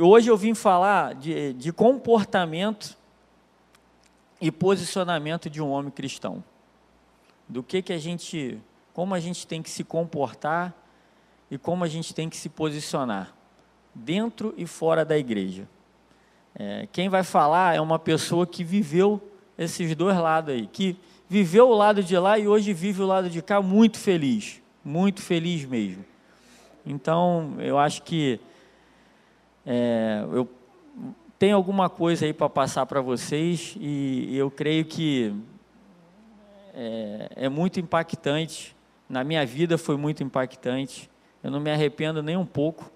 Hoje eu vim falar de, de comportamento e posicionamento de um homem cristão. Do que que a gente, como a gente tem que se comportar e como a gente tem que se posicionar dentro e fora da igreja. É, quem vai falar é uma pessoa que viveu esses dois lados aí, que viveu o lado de lá e hoje vive o lado de cá muito feliz, muito feliz mesmo. Então, eu acho que é, eu tenho alguma coisa aí para passar para vocês e eu creio que é, é muito impactante. Na minha vida foi muito impactante. Eu não me arrependo nem um pouco.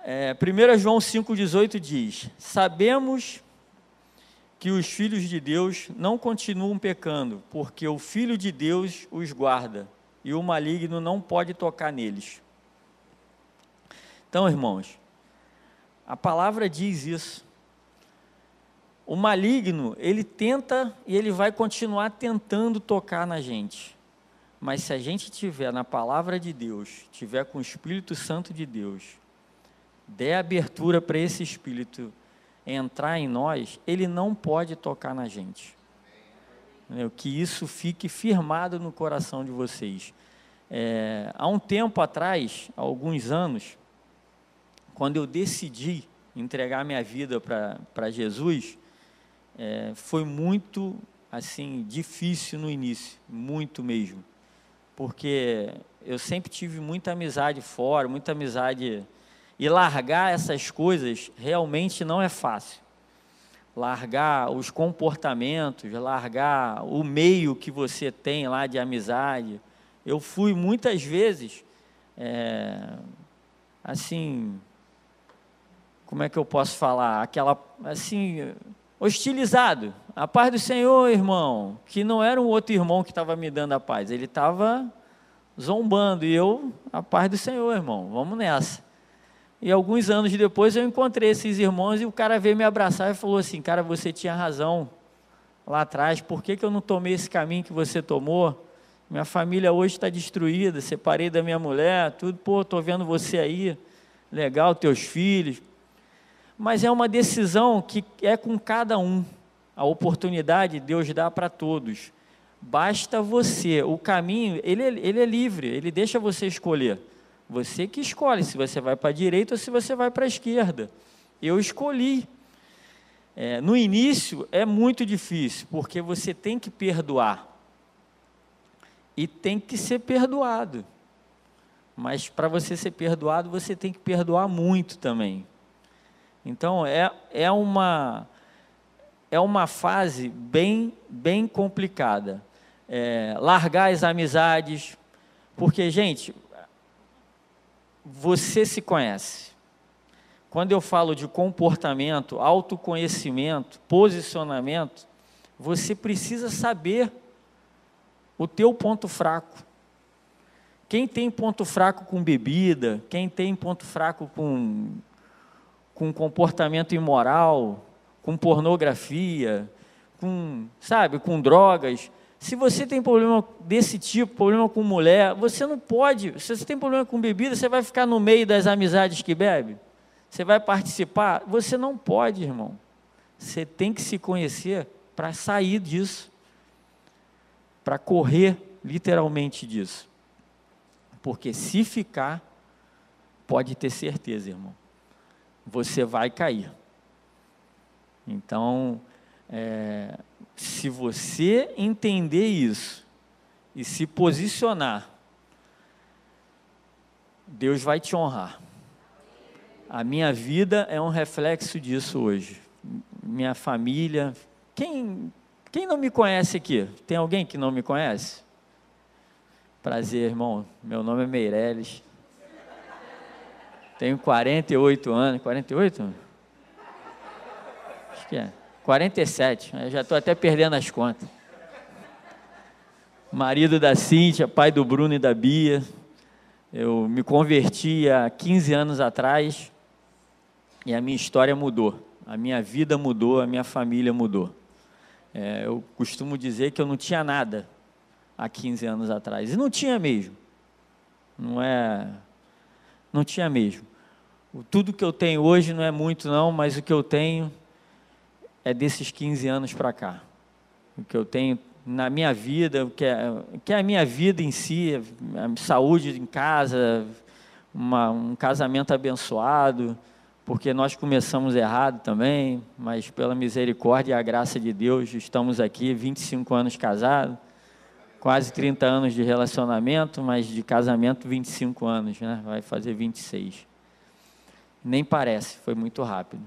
É, 1 João 5,18 diz: Sabemos que os filhos de Deus não continuam pecando, porque o Filho de Deus os guarda e o maligno não pode tocar neles. Então, irmãos, a palavra diz isso. O maligno, ele tenta e ele vai continuar tentando tocar na gente. Mas se a gente tiver na palavra de Deus, tiver com o Espírito Santo de Deus, der abertura para esse Espírito entrar em nós, ele não pode tocar na gente. Que isso fique firmado no coração de vocês. É, há um tempo atrás, há alguns anos, quando eu decidi entregar minha vida para Jesus, é, foi muito assim difícil no início, muito mesmo, porque eu sempre tive muita amizade fora, muita amizade e largar essas coisas realmente não é fácil. Largar os comportamentos, largar o meio que você tem lá de amizade. Eu fui muitas vezes, é, assim, como é que eu posso falar? Aquela, assim, hostilizado. A paz do Senhor, irmão, que não era um outro irmão que estava me dando a paz, ele estava zombando, e eu, a paz do Senhor, irmão, vamos nessa. E alguns anos depois eu encontrei esses irmãos e o cara veio me abraçar e falou assim: Cara, você tinha razão lá atrás, por que, que eu não tomei esse caminho que você tomou? Minha família hoje está destruída, separei da minha mulher, tudo, pô, estou vendo você aí, legal, teus filhos. Mas é uma decisão que é com cada um. A oportunidade Deus dá para todos. Basta você, o caminho, ele, é, ele é livre, ele deixa você escolher. Você que escolhe se você vai para a direita ou se você vai para a esquerda. Eu escolhi. É, no início é muito difícil, porque você tem que perdoar. E tem que ser perdoado. Mas para você ser perdoado, você tem que perdoar muito também. Então é, é, uma, é uma fase bem, bem complicada. É, largar as amizades, porque, gente, você se conhece. Quando eu falo de comportamento, autoconhecimento, posicionamento, você precisa saber o teu ponto fraco. Quem tem ponto fraco com bebida, quem tem ponto fraco com, com comportamento imoral, com pornografia, com, sabe, com drogas, se você tem problema desse tipo, problema com mulher, você não pode. Se você tem problema com bebida, você vai ficar no meio das amizades que bebe? Você vai participar? Você não pode, irmão. Você tem que se conhecer para sair disso, para correr literalmente disso. Porque se ficar, pode ter certeza, irmão, você vai cair. Então, é, se você entender isso e se posicionar, Deus vai te honrar. A minha vida é um reflexo disso hoje. Minha família. Quem, quem não me conhece aqui? Tem alguém que não me conhece? Prazer, irmão. Meu nome é Meirelles. Tenho 48 anos. 48? Acho que é. 47, eu já estou até perdendo as contas. Marido da Cíntia, pai do Bruno e da Bia. Eu me converti há 15 anos atrás e a minha história mudou. A minha vida mudou, a minha família mudou. É, eu costumo dizer que eu não tinha nada há 15 anos atrás. E não tinha mesmo. Não é. Não tinha mesmo. Tudo que eu tenho hoje não é muito, não, mas o que eu tenho é desses 15 anos para cá. O que eu tenho na minha vida, o que é, que é a minha vida em si, a saúde em casa, uma, um casamento abençoado, porque nós começamos errado também, mas pela misericórdia e a graça de Deus, estamos aqui 25 anos casados, quase 30 anos de relacionamento, mas de casamento 25 anos, né? vai fazer 26. Nem parece, foi muito rápido.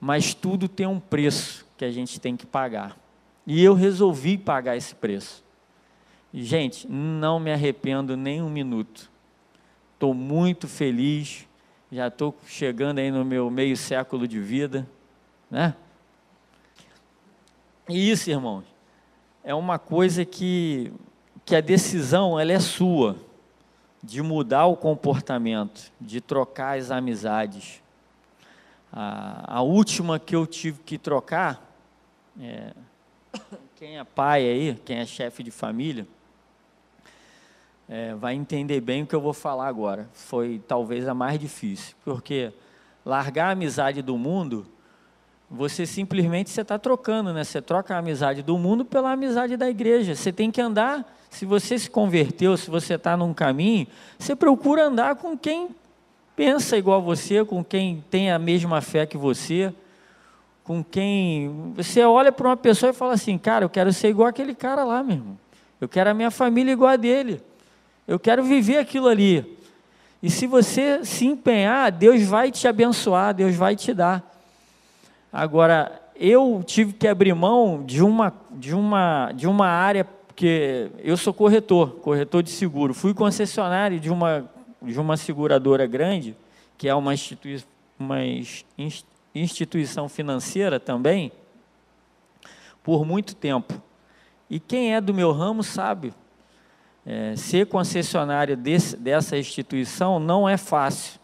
Mas tudo tem um preço que a gente tem que pagar. E eu resolvi pagar esse preço. Gente, não me arrependo nem um minuto. Estou muito feliz. Já estou chegando aí no meu meio século de vida, né? E isso, irmãos, é uma coisa que, que a decisão ela é sua de mudar o comportamento, de trocar as amizades. A, a última que eu tive que trocar é, quem é pai aí, quem é chefe de família, é, vai entender bem o que eu vou falar agora. Foi talvez a mais difícil, porque largar a amizade do mundo, você simplesmente você está trocando, né? Você troca a amizade do mundo pela amizade da igreja. Você tem que andar. Se você se converteu, se você está num caminho, você procura andar com quem pensa igual você, com quem tem a mesma fé que você com quem. Você olha para uma pessoa e fala assim, cara, eu quero ser igual aquele cara lá, meu irmão. Eu quero a minha família igual a dele. Eu quero viver aquilo ali. E se você se empenhar, Deus vai te abençoar, Deus vai te dar. Agora, eu tive que abrir mão de uma, de uma, de uma área, porque eu sou corretor, corretor de seguro. Fui concessionário de uma, de uma seguradora grande, que é uma, institui uma instituição financeira também por muito tempo. E quem é do meu ramo sabe, é, ser concessionário desse, dessa instituição não é fácil.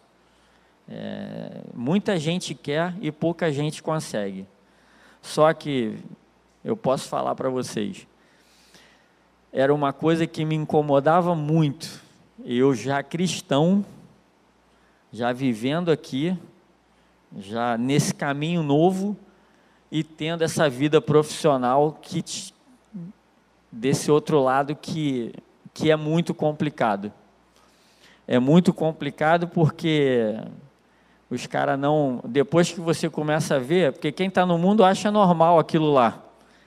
É, muita gente quer e pouca gente consegue. Só que eu posso falar para vocês, era uma coisa que me incomodava muito. Eu já cristão, já vivendo aqui, já nesse caminho novo e tendo essa vida profissional que desse outro lado que, que é muito complicado. É muito complicado porque os caras não. Depois que você começa a ver, porque quem está no mundo acha normal aquilo lá.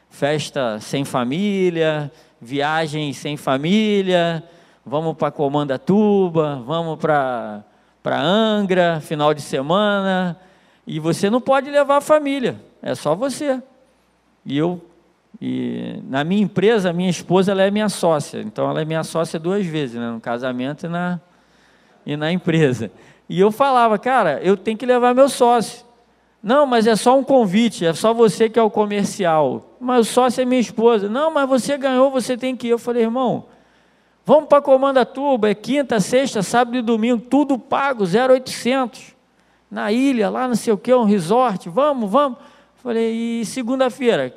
Festa sem família, viagem sem família, vamos para Comandatuba, vamos para Angra, final de semana, e você não pode levar a família, é só você. E eu, e na minha empresa, minha esposa ela é minha sócia, então ela é minha sócia duas vezes, né, no casamento e na, e na empresa. E eu falava, cara, eu tenho que levar meu sócio. Não, mas é só um convite, é só você que é o comercial. Mas o sócio é minha esposa. Não, mas você ganhou, você tem que ir. Eu falei, irmão, vamos para Comanda Tuba, é quinta, sexta, sábado e domingo, tudo pago, 0,800 na ilha, lá não sei o que, um resort, vamos, vamos. Falei, e segunda-feira,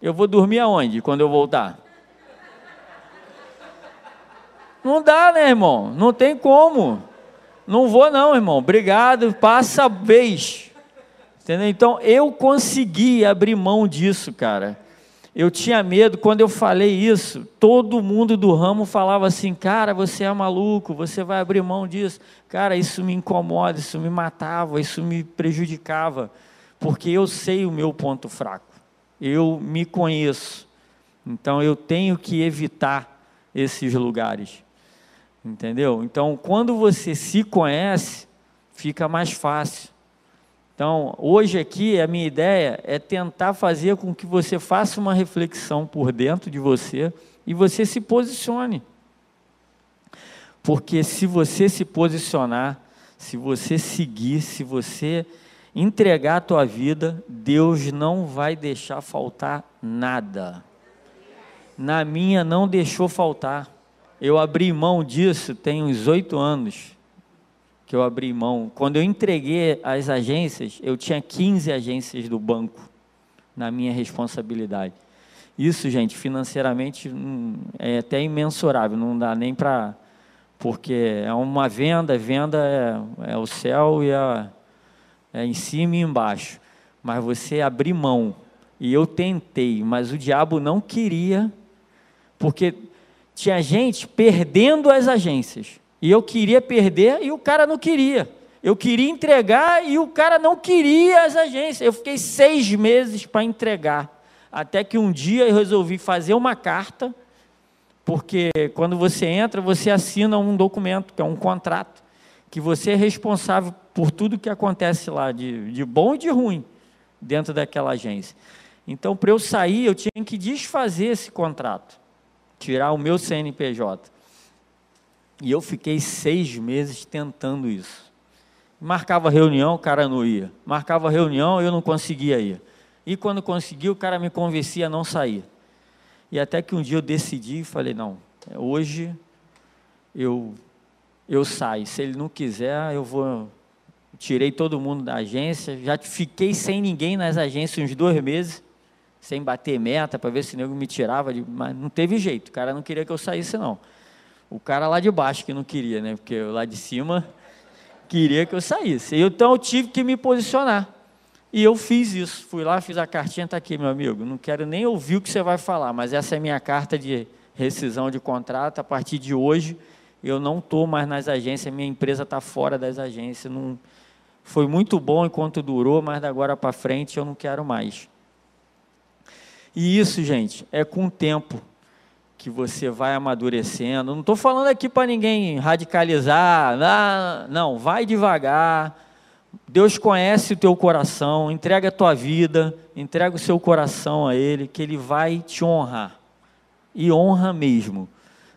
eu vou dormir aonde quando eu voltar? Não dá, né, irmão? Não tem como. Não vou, não, irmão. Obrigado, passa a vez. Entendeu? Então, eu consegui abrir mão disso, cara. Eu tinha medo, quando eu falei isso, todo mundo do ramo falava assim: cara, você é maluco, você vai abrir mão disso. Cara, isso me incomoda, isso me matava, isso me prejudicava, porque eu sei o meu ponto fraco, eu me conheço, então eu tenho que evitar esses lugares, entendeu? Então, quando você se conhece, fica mais fácil. Então, hoje aqui, a minha ideia é tentar fazer com que você faça uma reflexão por dentro de você e você se posicione. Porque se você se posicionar, se você seguir, se você entregar a tua vida, Deus não vai deixar faltar nada. Na minha não deixou faltar. Eu abri mão disso tem uns oito anos que eu abri mão. Quando eu entreguei as agências, eu tinha 15 agências do banco na minha responsabilidade. Isso, gente, financeiramente hum, é até imensurável, não dá nem para porque é uma venda, venda é, é o céu e a, é em cima e embaixo. Mas você abrir mão, e eu tentei, mas o diabo não queria, porque tinha gente perdendo as agências, e eu queria perder e o cara não queria. Eu queria entregar e o cara não queria as agências. Eu fiquei seis meses para entregar. Até que um dia eu resolvi fazer uma carta, porque quando você entra, você assina um documento, que é um contrato, que você é responsável por tudo que acontece lá, de, de bom e de ruim, dentro daquela agência. Então, para eu sair, eu tinha que desfazer esse contrato, tirar o meu CNPJ. E eu fiquei seis meses tentando isso. Marcava reunião, o cara não ia. Marcava reunião, eu não conseguia ir. E quando consegui, o cara me convencia a não sair. E até que um dia eu decidi e falei: não, hoje eu, eu saio. Se ele não quiser, eu vou. Tirei todo mundo da agência. Já fiquei sem ninguém nas agências uns dois meses, sem bater meta para ver se o nego me tirava. De, mas não teve jeito. O cara não queria que eu saísse, não. O cara lá de baixo que não queria, né? Porque lá de cima queria que eu saísse. Então eu tive que me posicionar. E eu fiz isso. Fui lá, fiz a cartinha, está aqui, meu amigo. Não quero nem ouvir o que você vai falar, mas essa é minha carta de rescisão de contrato. A partir de hoje, eu não estou mais nas agências, minha empresa está fora das agências. Não... Foi muito bom enquanto durou, mas agora para frente eu não quero mais. E isso, gente, é com o tempo que você vai amadurecendo. Não estou falando aqui para ninguém radicalizar, não, vai devagar. Deus conhece o teu coração, entrega a tua vida, entrega o seu coração a Ele, que Ele vai te honrar. E honra mesmo,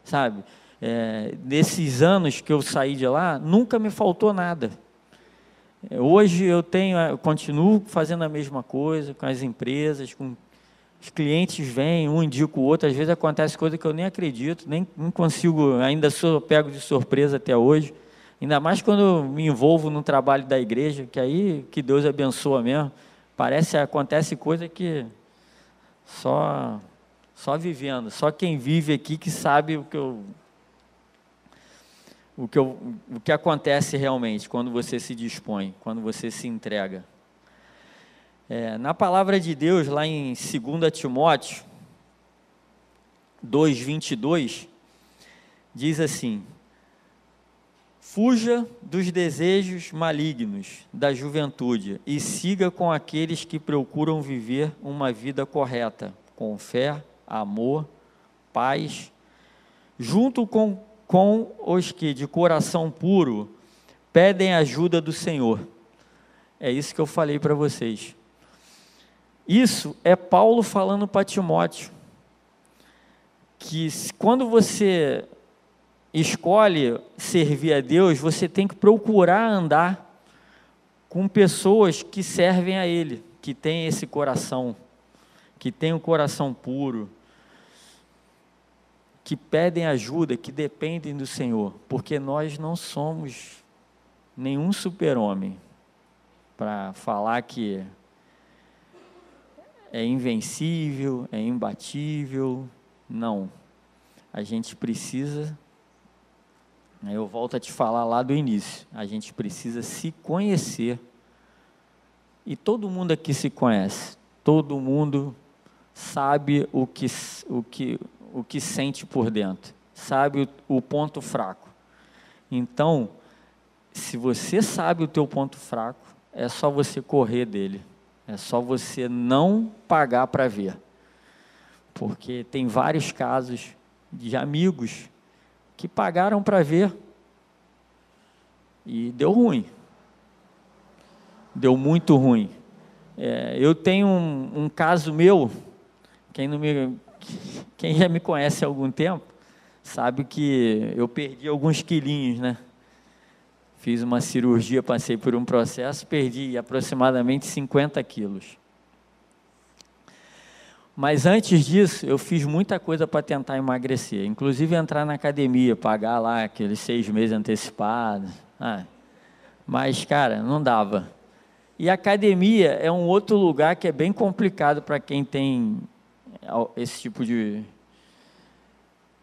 sabe? É, nesses anos que eu saí de lá, nunca me faltou nada. Hoje eu tenho, eu continuo fazendo a mesma coisa com as empresas, com os clientes vêm, um indica o outro, às vezes acontece coisa que eu nem acredito, nem, nem consigo, ainda sou pego de surpresa até hoje. Ainda mais quando me envolvo no trabalho da igreja, que aí que Deus abençoa mesmo. Parece acontece coisa que só só vivendo, só quem vive aqui que sabe o que eu o que, eu, o que acontece realmente quando você se dispõe, quando você se entrega. É, na palavra de Deus, lá em 2 Timóteo 2,22, diz assim: Fuja dos desejos malignos da juventude e siga com aqueles que procuram viver uma vida correta, com fé, amor, paz, junto com, com os que de coração puro pedem ajuda do Senhor. É isso que eu falei para vocês. Isso é Paulo falando para Timóteo, que quando você escolhe servir a Deus, você tem que procurar andar com pessoas que servem a Ele, que têm esse coração, que têm um coração puro, que pedem ajuda, que dependem do Senhor, porque nós não somos nenhum super-homem para falar que é invencível, é imbatível. Não. A gente precisa, né, eu volto a te falar lá do início, a gente precisa se conhecer. E todo mundo aqui se conhece, todo mundo sabe o que, o que, o que sente por dentro, sabe o, o ponto fraco. Então, se você sabe o teu ponto fraco, é só você correr dele. É só você não pagar para ver. Porque tem vários casos de amigos que pagaram para ver e deu ruim. Deu muito ruim. É, eu tenho um, um, caso meu, quem, não me, quem já me conhece há algum tempo, sabe que eu perdi alguns quilinhos, né? Fiz uma cirurgia, passei por um processo, perdi aproximadamente 50 quilos. Mas antes disso, eu fiz muita coisa para tentar emagrecer, inclusive entrar na academia, pagar lá aqueles seis meses antecipados. Ah, mas, cara, não dava. E academia é um outro lugar que é bem complicado para quem tem esse tipo de,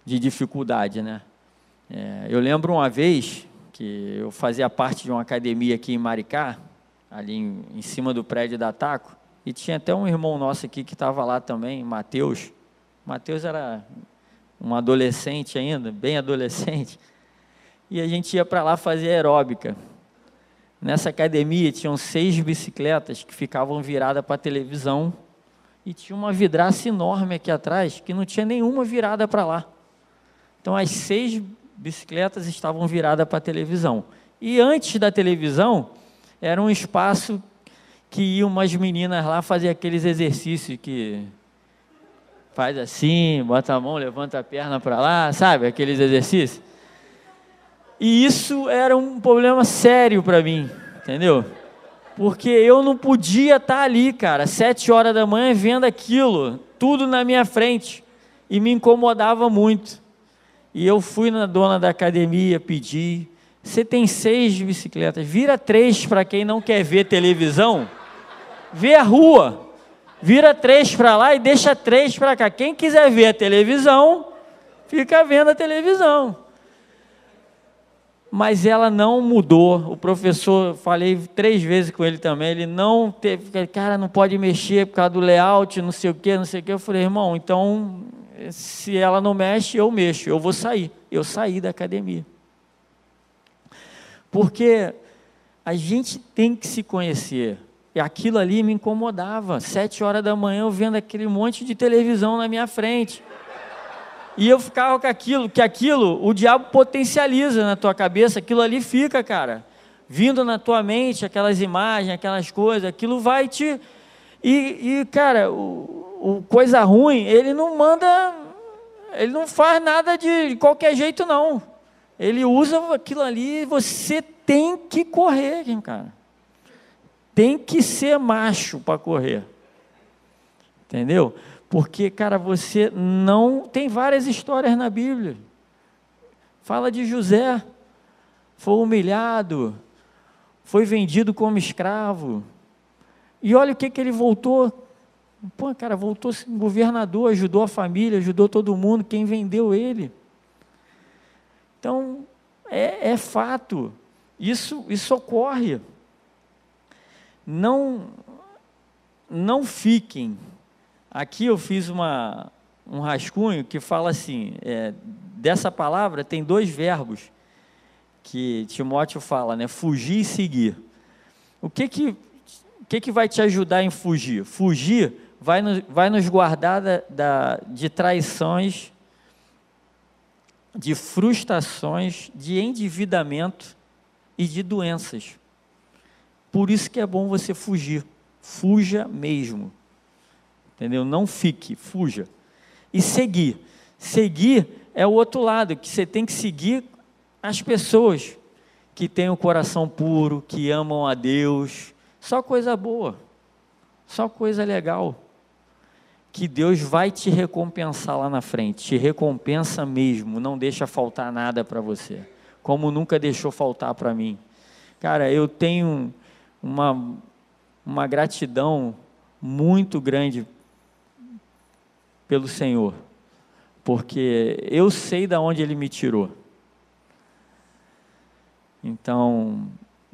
de dificuldade, né? É, eu lembro uma vez que eu fazia parte de uma academia aqui em Maricá, ali em, em cima do prédio da Taco, e tinha até um irmão nosso aqui que estava lá também, Mateus. Mateus era um adolescente ainda, bem adolescente, e a gente ia para lá fazer aeróbica. Nessa academia tinham seis bicicletas que ficavam viradas para a televisão e tinha uma vidraça enorme aqui atrás que não tinha nenhuma virada para lá. Então as seis bicicletas estavam viradas para a televisão. E antes da televisão era um espaço que iam umas meninas lá fazer aqueles exercícios que faz assim, bota a mão, levanta a perna para lá, sabe? Aqueles exercícios. E isso era um problema sério para mim, entendeu? Porque eu não podia estar tá ali, cara, sete horas da manhã vendo aquilo, tudo na minha frente, e me incomodava muito. E eu fui na dona da academia, pedi, você tem seis bicicletas, vira três para quem não quer ver televisão, vê a rua, vira três para lá e deixa três para cá. Quem quiser ver a televisão, fica vendo a televisão. Mas ela não mudou. O professor, falei três vezes com ele também, ele não teve, cara, não pode mexer por causa do layout, não sei o que, não sei o que. Eu falei, irmão, então, se ela não mexe, eu mexo, eu vou sair. Eu saí da academia. Porque a gente tem que se conhecer. E aquilo ali me incomodava. Sete horas da manhã eu vendo aquele monte de televisão na minha frente. E eu ficava com aquilo, que aquilo, o diabo potencializa na tua cabeça, aquilo ali fica, cara. Vindo na tua mente, aquelas imagens, aquelas coisas, aquilo vai te. E, e cara, o, o coisa ruim, ele não manda. Ele não faz nada de qualquer jeito, não. Ele usa aquilo ali você tem que correr, cara. Tem que ser macho para correr. Entendeu? Porque, cara, você não. Tem várias histórias na Bíblia. Fala de José, foi humilhado, foi vendido como escravo. E olha o que, que ele voltou. Pô, cara, voltou governador, ajudou a família, ajudou todo mundo, quem vendeu ele. Então, é, é fato, isso, isso ocorre. Não, não fiquem. Aqui eu fiz uma, um rascunho que fala assim: é, dessa palavra tem dois verbos que Timóteo fala, né? Fugir e seguir. O que que, que, que vai te ajudar em fugir? Fugir vai nos, vai nos guardar da, da, de traições de frustrações, de endividamento e de doenças. Por isso que é bom você fugir. Fuja mesmo. Entendeu? Não fique, fuja. E seguir. Seguir é o outro lado, que você tem que seguir as pessoas que têm o coração puro, que amam a Deus. Só coisa boa. Só coisa legal que Deus vai te recompensar lá na frente, te recompensa mesmo, não deixa faltar nada para você, como nunca deixou faltar para mim. Cara, eu tenho uma, uma gratidão muito grande pelo Senhor, porque eu sei da onde Ele me tirou. Então,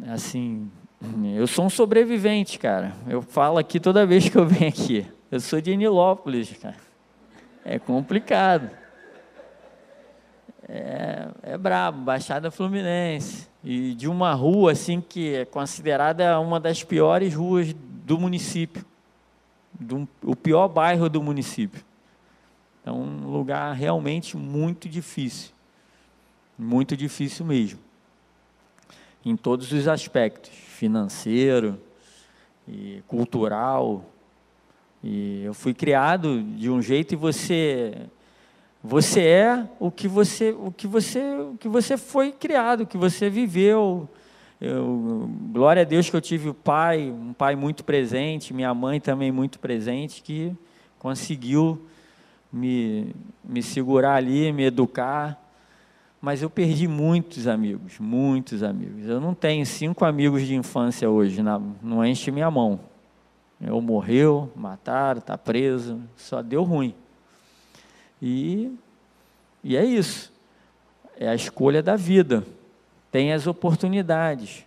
assim, eu sou um sobrevivente, cara. Eu falo aqui toda vez que eu venho aqui. Eu sou de Nilópolis, cara. É complicado. É, é brabo, Baixada Fluminense. E de uma rua assim que é considerada uma das piores ruas do município. Do, o pior bairro do município. É um lugar realmente muito difícil. Muito difícil mesmo. Em todos os aspectos, financeiro e cultural, e eu fui criado de um jeito e você você é o que você o que você o que você foi criado, o que você viveu. Eu, glória a Deus que eu tive o pai, um pai muito presente, minha mãe também muito presente, que conseguiu me, me segurar ali, me educar. Mas eu perdi muitos amigos, muitos amigos. Eu não tenho cinco amigos de infância hoje, não enche minha mão. Ou morreu, mataram, está preso, só deu ruim. E, e é isso. é a escolha da vida. Tem as oportunidades.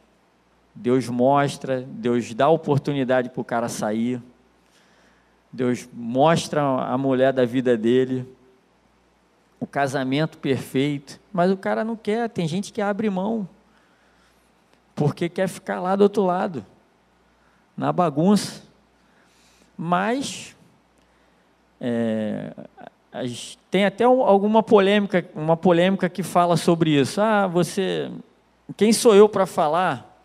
Deus mostra, Deus dá oportunidade para o cara sair. Deus mostra a mulher da vida dele, o casamento perfeito, mas o cara não quer. Tem gente que abre mão, porque quer ficar lá do outro lado, na bagunça. Mas é, tem até alguma polêmica, uma polêmica que fala sobre isso. Ah, você, quem sou eu para falar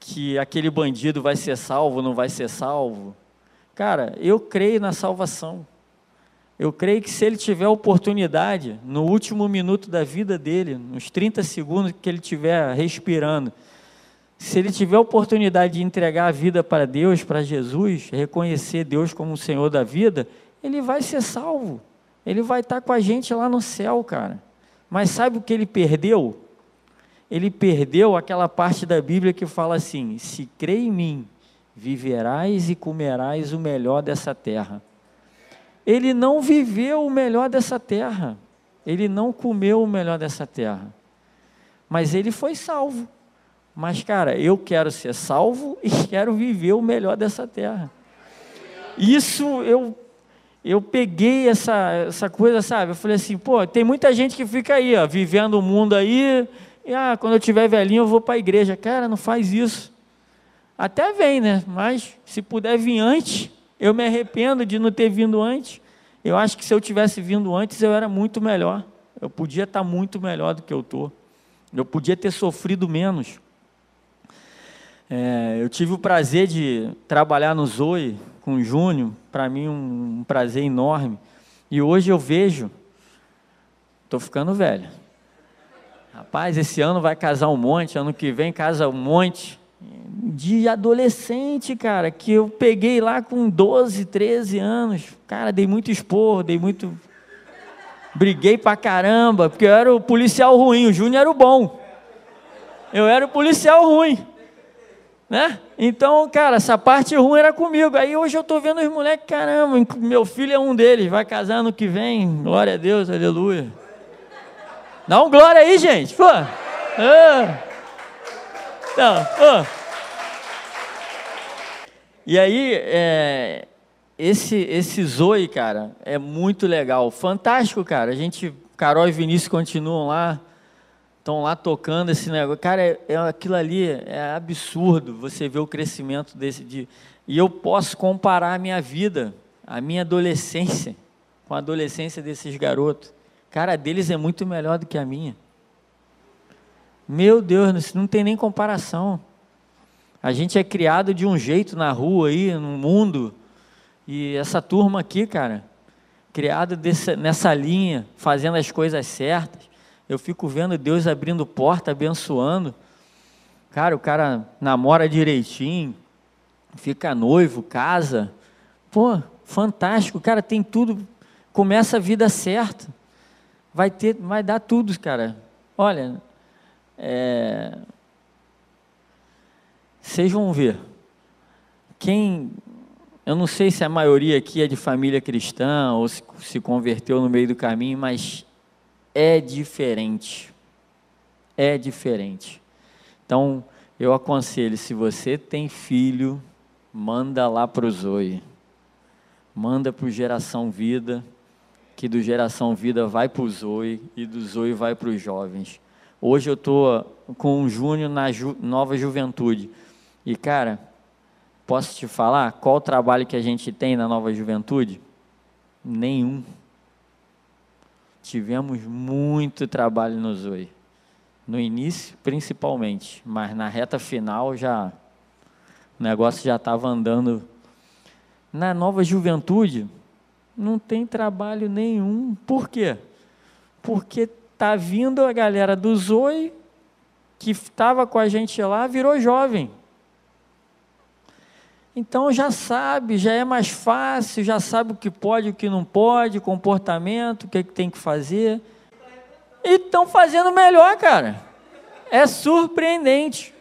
que aquele bandido vai ser salvo, não vai ser salvo? Cara, eu creio na salvação. Eu creio que se ele tiver oportunidade, no último minuto da vida dele, nos 30 segundos que ele estiver respirando, se ele tiver oportunidade de entregar a vida para Deus, para Jesus, reconhecer Deus como o Senhor da vida, ele vai ser salvo. Ele vai estar com a gente lá no céu, cara. Mas sabe o que ele perdeu? Ele perdeu aquela parte da Bíblia que fala assim: se crê em mim, viverás e comerás o melhor dessa terra. Ele não viveu o melhor dessa terra, ele não comeu o melhor dessa terra, mas ele foi salvo. Mas, cara, eu quero ser salvo e quero viver o melhor dessa terra. Isso eu eu peguei essa, essa coisa, sabe? Eu falei assim, pô, tem muita gente que fica aí, ó, vivendo o mundo aí, e ah, quando eu tiver velhinho eu vou para a igreja. Cara, não faz isso. Até vem, né? Mas se puder vir antes, eu me arrependo de não ter vindo antes. Eu acho que se eu tivesse vindo antes, eu era muito melhor. Eu podia estar muito melhor do que eu estou. Eu podia ter sofrido menos. É, eu tive o prazer de trabalhar no Zoe com o Júnior, para mim um, um prazer enorme. E hoje eu vejo, estou ficando velho. Rapaz, esse ano vai casar um monte, ano que vem casa um monte de adolescente, cara, que eu peguei lá com 12, 13 anos. Cara, dei muito expor, dei muito. Briguei pra caramba, porque eu era o policial ruim, o Júnior era o bom. Eu era o policial ruim. Né? Então, cara, essa parte ruim era comigo. Aí hoje eu tô vendo os moleques, caramba, meu filho é um deles, vai casar ano que vem. Glória a Deus, aleluia. Dá um glória aí, gente. Pô. Ah. Pô. E aí, é, esse, esse Zoe, cara, é muito legal. Fantástico, cara. A gente, Carol e Vinícius continuam lá, estão lá tocando esse negócio. Cara, é, é, aquilo ali é absurdo você ver o crescimento desse. De, e eu posso comparar a minha vida, a minha adolescência, com a adolescência desses garotos. Cara, a deles é muito melhor do que a minha. Meu Deus, não tem nem comparação. A gente é criado de um jeito na rua aí, no mundo. E essa turma aqui, cara, criada nessa linha, fazendo as coisas certas. Eu fico vendo Deus abrindo porta, abençoando. Cara, o cara namora direitinho, fica noivo, casa. Pô, fantástico, cara, tem tudo. Começa a vida certa. Vai ter, vai dar tudo, cara. Olha, é, vocês vão ver. Quem, eu não sei se a maioria aqui é de família cristã ou se, se converteu no meio do caminho, mas é diferente. É diferente. Então, eu aconselho, se você tem filho, manda lá para o Zoe. Manda para o Geração Vida, que do Geração Vida vai para o Zoe e do Zoe vai para os jovens. Hoje eu estou com o Júnior na Ju, Nova Juventude. E cara, posso te falar qual o trabalho que a gente tem na nova juventude? Nenhum. Tivemos muito trabalho no Zoe. No início, principalmente, mas na reta final já o negócio já estava andando. Na nova juventude, não tem trabalho nenhum. Por quê? Porque tá vindo a galera do Zoe, que estava com a gente lá, virou jovem. Então já sabe, já é mais fácil, já sabe o que pode, o que não pode, comportamento, o que, é que tem que fazer. E estão fazendo melhor, cara. É surpreendente.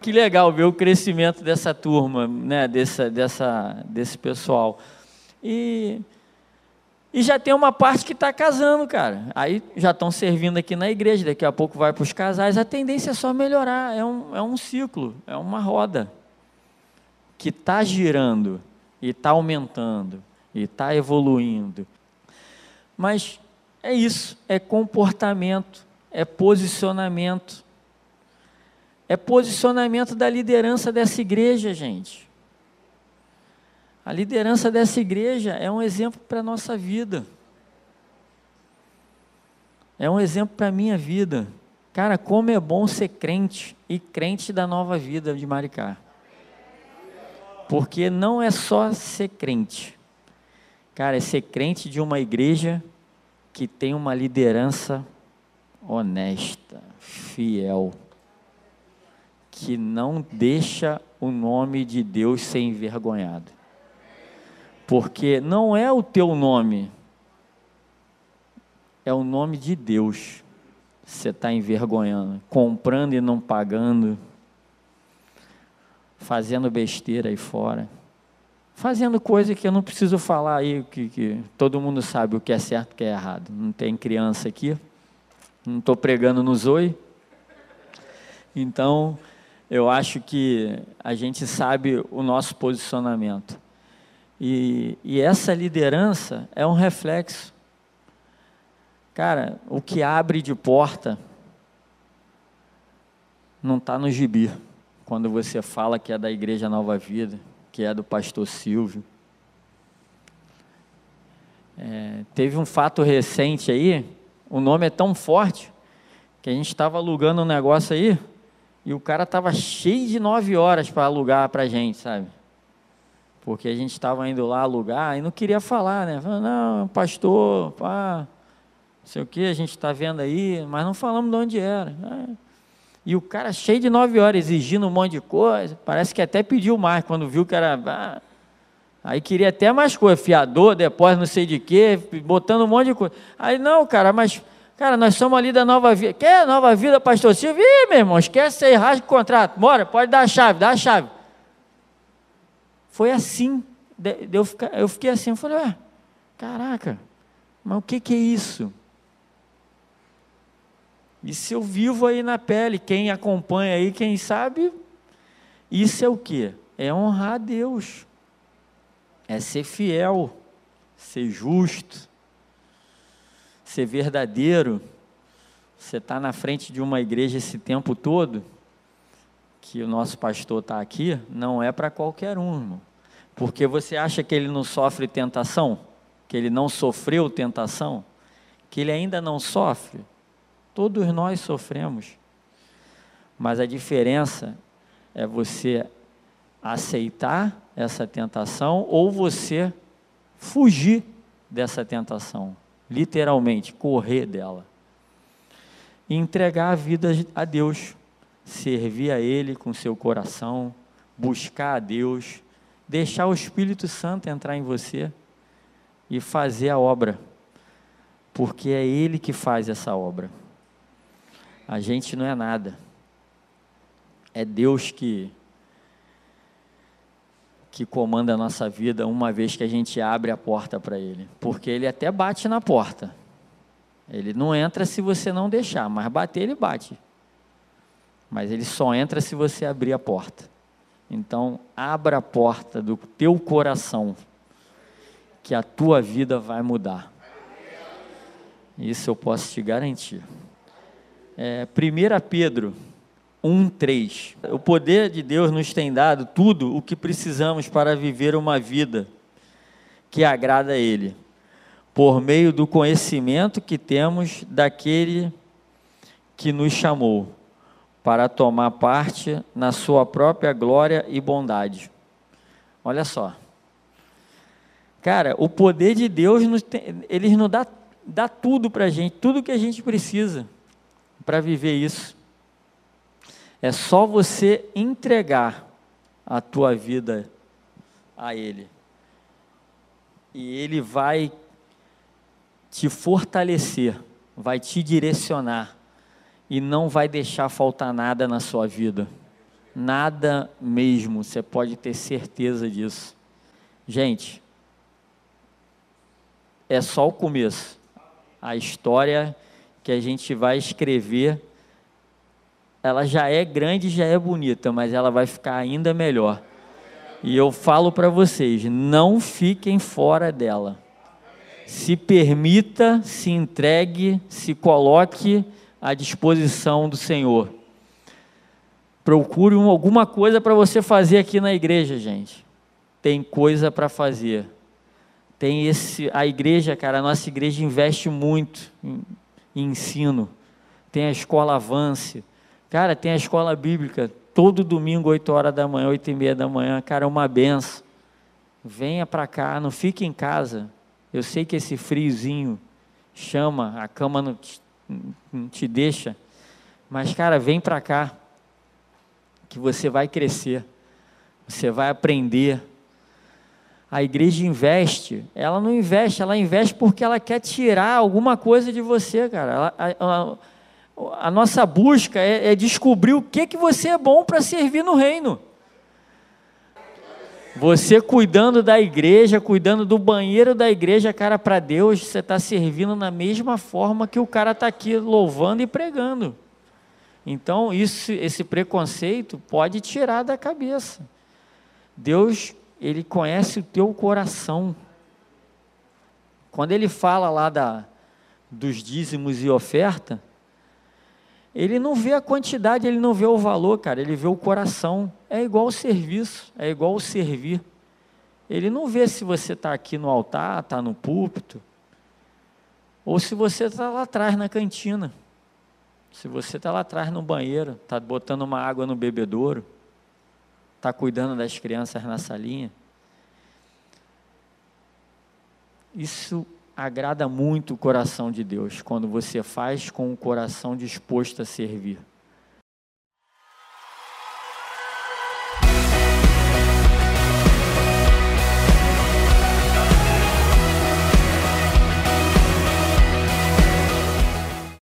Que legal ver o crescimento dessa turma, né, dessa, dessa, desse pessoal. E E já tem uma parte que está casando, cara. Aí já estão servindo aqui na igreja, daqui a pouco vai para os casais. A tendência é só melhorar. É um, é um ciclo, é uma roda que está girando e está aumentando e está evoluindo. Mas é isso, é comportamento, é posicionamento. É posicionamento da liderança dessa igreja, gente. A liderança dessa igreja é um exemplo para a nossa vida. É um exemplo para a minha vida. Cara, como é bom ser crente e crente da nova vida de Maricá. Porque não é só ser crente. Cara, é ser crente de uma igreja que tem uma liderança honesta, fiel, que não deixa o nome de Deus ser envergonhado porque não é o teu nome, é o nome de Deus. Você está envergonhando, comprando e não pagando, fazendo besteira aí fora, fazendo coisa que eu não preciso falar aí, que, que todo mundo sabe o que é certo e o que é errado. Não tem criança aqui, não estou pregando no zoe. Então, eu acho que a gente sabe o nosso posicionamento. E, e essa liderança é um reflexo. Cara, o que abre de porta não está no gibi. Quando você fala que é da Igreja Nova Vida, que é do pastor Silvio. É, teve um fato recente aí, o nome é tão forte, que a gente estava alugando um negócio aí, e o cara estava cheio de nove horas para alugar para a gente, sabe? porque a gente estava indo lá alugar e não queria falar, né? Falando, não, pastor, pá, não sei o que, a gente está vendo aí, mas não falamos de onde era. E o cara cheio de nove horas, exigindo um monte de coisa, parece que até pediu mais quando viu que era. Ah, aí queria até mais coisa, fiador, depois não sei de quê, botando um monte de coisa. Aí, não, cara, mas, cara, nós somos ali da Nova Vida. Quer Nova Vida, pastor Silvio? Ih, meu irmão, esquece aí, rasga o contrato. Bora, pode dar a chave, dá a chave. Foi assim. Eu fiquei assim, eu falei, ué, caraca, mas o que, que é isso? Isso eu vivo aí na pele, quem acompanha aí, quem sabe, isso é o que? É honrar a Deus, é ser fiel, ser justo, ser verdadeiro. Você está na frente de uma igreja esse tempo todo, que o nosso pastor está aqui, não é para qualquer um, irmão. Porque você acha que ele não sofre tentação? Que ele não sofreu tentação? Que ele ainda não sofre? Todos nós sofremos. Mas a diferença é você aceitar essa tentação ou você fugir dessa tentação, literalmente, correr dela. E entregar a vida a Deus servir a Ele com seu coração, buscar a Deus, deixar o Espírito Santo entrar em você e fazer a obra, porque é Ele que faz essa obra. A gente não é nada, é Deus que que comanda a nossa vida uma vez que a gente abre a porta para Ele, porque Ele até bate na porta. Ele não entra se você não deixar, mas bater ele bate mas ele só entra se você abrir a porta. Então, abra a porta do teu coração, que a tua vida vai mudar. Isso eu posso te garantir. É, 1 Pedro 1,3. O poder de Deus nos tem dado tudo o que precisamos para viver uma vida que agrada a Ele, por meio do conhecimento que temos daquele que nos chamou para tomar parte na sua própria glória e bondade. Olha só. Cara, o poder de Deus, nos tem, ele nos dá, dá tudo para a gente, tudo que a gente precisa para viver isso. É só você entregar a tua vida a Ele. E Ele vai te fortalecer, vai te direcionar e não vai deixar faltar nada na sua vida. Nada mesmo, você pode ter certeza disso. Gente, é só o começo. A história que a gente vai escrever, ela já é grande, já é bonita, mas ela vai ficar ainda melhor. E eu falo para vocês, não fiquem fora dela. Se permita, se entregue, se coloque à disposição do Senhor. Procure alguma coisa para você fazer aqui na igreja, gente. Tem coisa para fazer. Tem esse, a igreja, cara, a nossa igreja investe muito em ensino. Tem a escola Avance. Cara, tem a escola bíblica todo domingo, 8 horas da manhã, 8 e meia da manhã, cara, é uma benção. Venha para cá, não fique em casa. Eu sei que esse friozinho chama, a cama não te, não te deixa, mas, cara, vem para cá, que você vai crescer, você vai aprender. A igreja investe, ela não investe, ela investe porque ela quer tirar alguma coisa de você, cara. Ela, ela, a nossa busca é, é descobrir o que, que você é bom para servir no reino. Você cuidando da igreja, cuidando do banheiro da igreja, cara, para Deus, você está servindo na mesma forma que o cara está aqui louvando e pregando. Então, isso, esse preconceito pode tirar da cabeça. Deus, Ele conhece o teu coração. Quando Ele fala lá da, dos dízimos e oferta, ele não vê a quantidade, ele não vê o valor, cara, ele vê o coração. É igual o serviço, é igual o servir. Ele não vê se você está aqui no altar, está no púlpito, ou se você está lá atrás na cantina. Se você está lá atrás no banheiro, está botando uma água no bebedouro, está cuidando das crianças na salinha. Isso agrada muito o coração de Deus quando você faz com o coração disposto a servir.